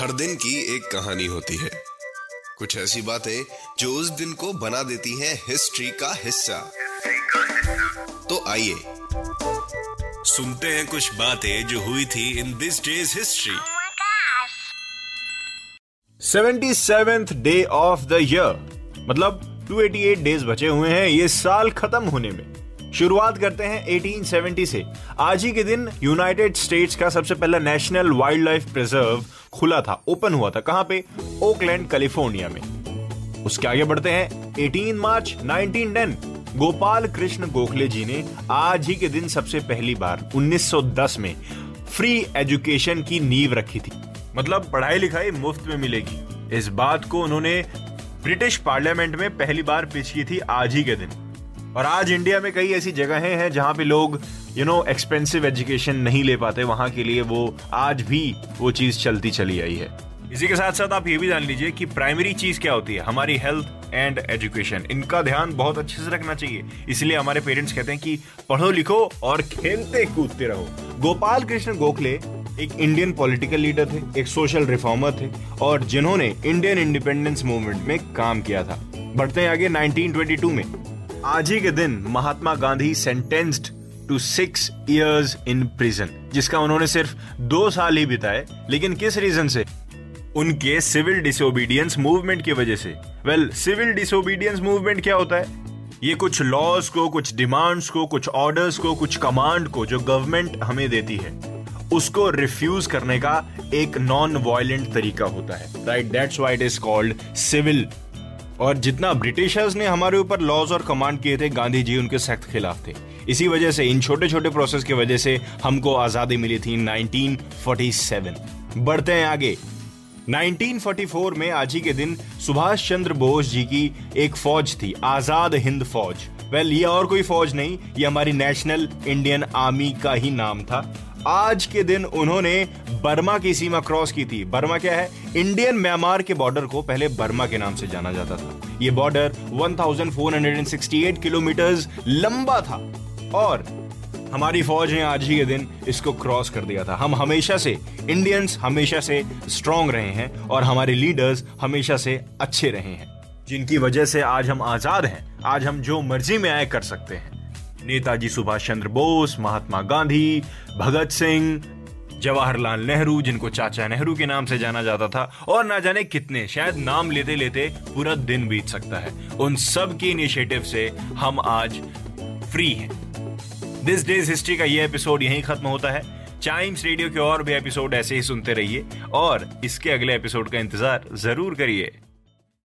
हर दिन की एक कहानी होती है। कुछ ऐसी बातें जो उस दिन को बना देती हैं हिस्ट्री का हिस्सा। तो आइए सुनते हैं कुछ बातें जो हुई थी in this day's history seventy seventh day of the year. मतलब 288 डेज़ बचे हुए हैं ये साल खत्म होने में। शुरुआत करते हैं 1870 से। आज ही के दिन यूनाइटेड स्टेट्स का सबसे पहला नेशनल वाइल्ड लाइफ प्रिजर्व खुला था ओपन हुआ था। कहाँ पे? ओकलैंड कैलिफ़ोर्निया में। उसके आगे बढ़ते हैं। 18 मार्च 1910 गोपाल कृष्ण गोखले जी ने आज ही के दिन सबसे पहली बार 1910 में फ्री एजुकेशन की नींव रखी थी। मतलब पढ़ाई लिखाई मुफ़्त में मिलेगी। इस बात को उन्होंने ब्रिटिश पार्लियामेंट में पहली बार पेश की थी आज ही के दिन। और आज इंडिया में कई ऐसी जगहें हैं जहाँ पे लोग यू नो एक्सपेंसिव एजुकेशन नहीं ले पाते। वहाँ के लिए वो, आज भी वो चीज़ चलती चली आई है। इसी के साथ साथ आप ये भी जान लीजिए कि प्राइमरी चीज़ क्या होती है? हमारी हेल्थ एंड एजुकेशन इनका ध्यान बहुत अच्छे से रखना चाहिए। इसलिए हमारे पेरेंट्स कहते हैं कि पढ़ो लिखो और खेलते कूदते रहो। गोपाल कृष्ण गोखले एक इंडियन पॉलिटिकल लीडर थे, एक सोशल रिफॉर्मर थे और जिन्होंने इंडियन इंडिपेंडेंस मूवमेंट में काम किया था। बढ़ते हैं आगे 1922 में। आज ही के दिन Mahatma Gandhi sentenced to six years in prison जिसका उन्होंने सिर्फ़ दो साल ही बिताए, लेकिन किस रीजन से? उनके सिविल डिसोबीडियंस मूवमेंट की वजह से। वेल सिविल डिसोबीडियंस मूवमेंट क्या होता है? ये कुछ लॉज को, कुछ डिमांड्स को, कुछ ऑर्डर्स को, कुछ कमांड को जो गवर्नमेंट हमें देती है, उसको रिफ्यूज करने का एक नॉन वायलेंट तरीका होता है। Right that's why it is called civil और जितना ब्रिटिशर्स ने हमारे ऊपर लॉज और कमांड किए थे, गांधी जी उनके सख्त खिलाफ थे। इसी वजह से, इन छोटे छोटे प्रोसेस की वजह से हमको आज़ादी मिली थी 1947 बढ़ते हैं आगे। 1944 में आज ही के दिन सुभाष चंद्र बोस जी की एक फौज थी, आज़ाद हिंद फौज। वेल ये और कोई फौज नहीं, ये हमारी नेशनल इंडियन आर्मी का ही नाम था। आज के दिन उन्होंने बर्मा की सीमा क्रॉस की थी। बर्मा क्या है? इंडियन म्यांमार के बॉर्डर को पहले बर्मा के नाम से जाना जाता था। ये बॉर्डर 1468 किलोमीटर लंबा था और हमारी फौज ने आज ही के दिन इसको क्रॉस कर दिया था। हम हमेशा से इंडियंस हमेशा से स्ट्रांग रहे हैं और हमारे लीडर्स हमेशा से अच्छे रहे हैं। जिनकी वजह से आज हम आज़ाद हैं, आज हम जो मर्ज़ी में आए कर सकते हैं। नेताजी सुभाष चंद्र बोस, महात्मा गांधी, भगत सिंह, जवाहरलाल नेहरू, जिनको चाचा नेहरू के नाम से जाना जाता था। और ना जाने कितने, शायद नाम लेते लेते पूरा दिन बीत सकता है। उन सब के इनिशिएटिव से हम आज फ्री हैं। दिस डेज़ हिस्ट्री का ये एपिसोड यहीं खत्म होता है। चाइम्स रेडियो के और भी एपिसोड ऐसे ही सुनते रहिए। और इसके अगले एपिसोड का इंतज़ार ज़रूर करिए।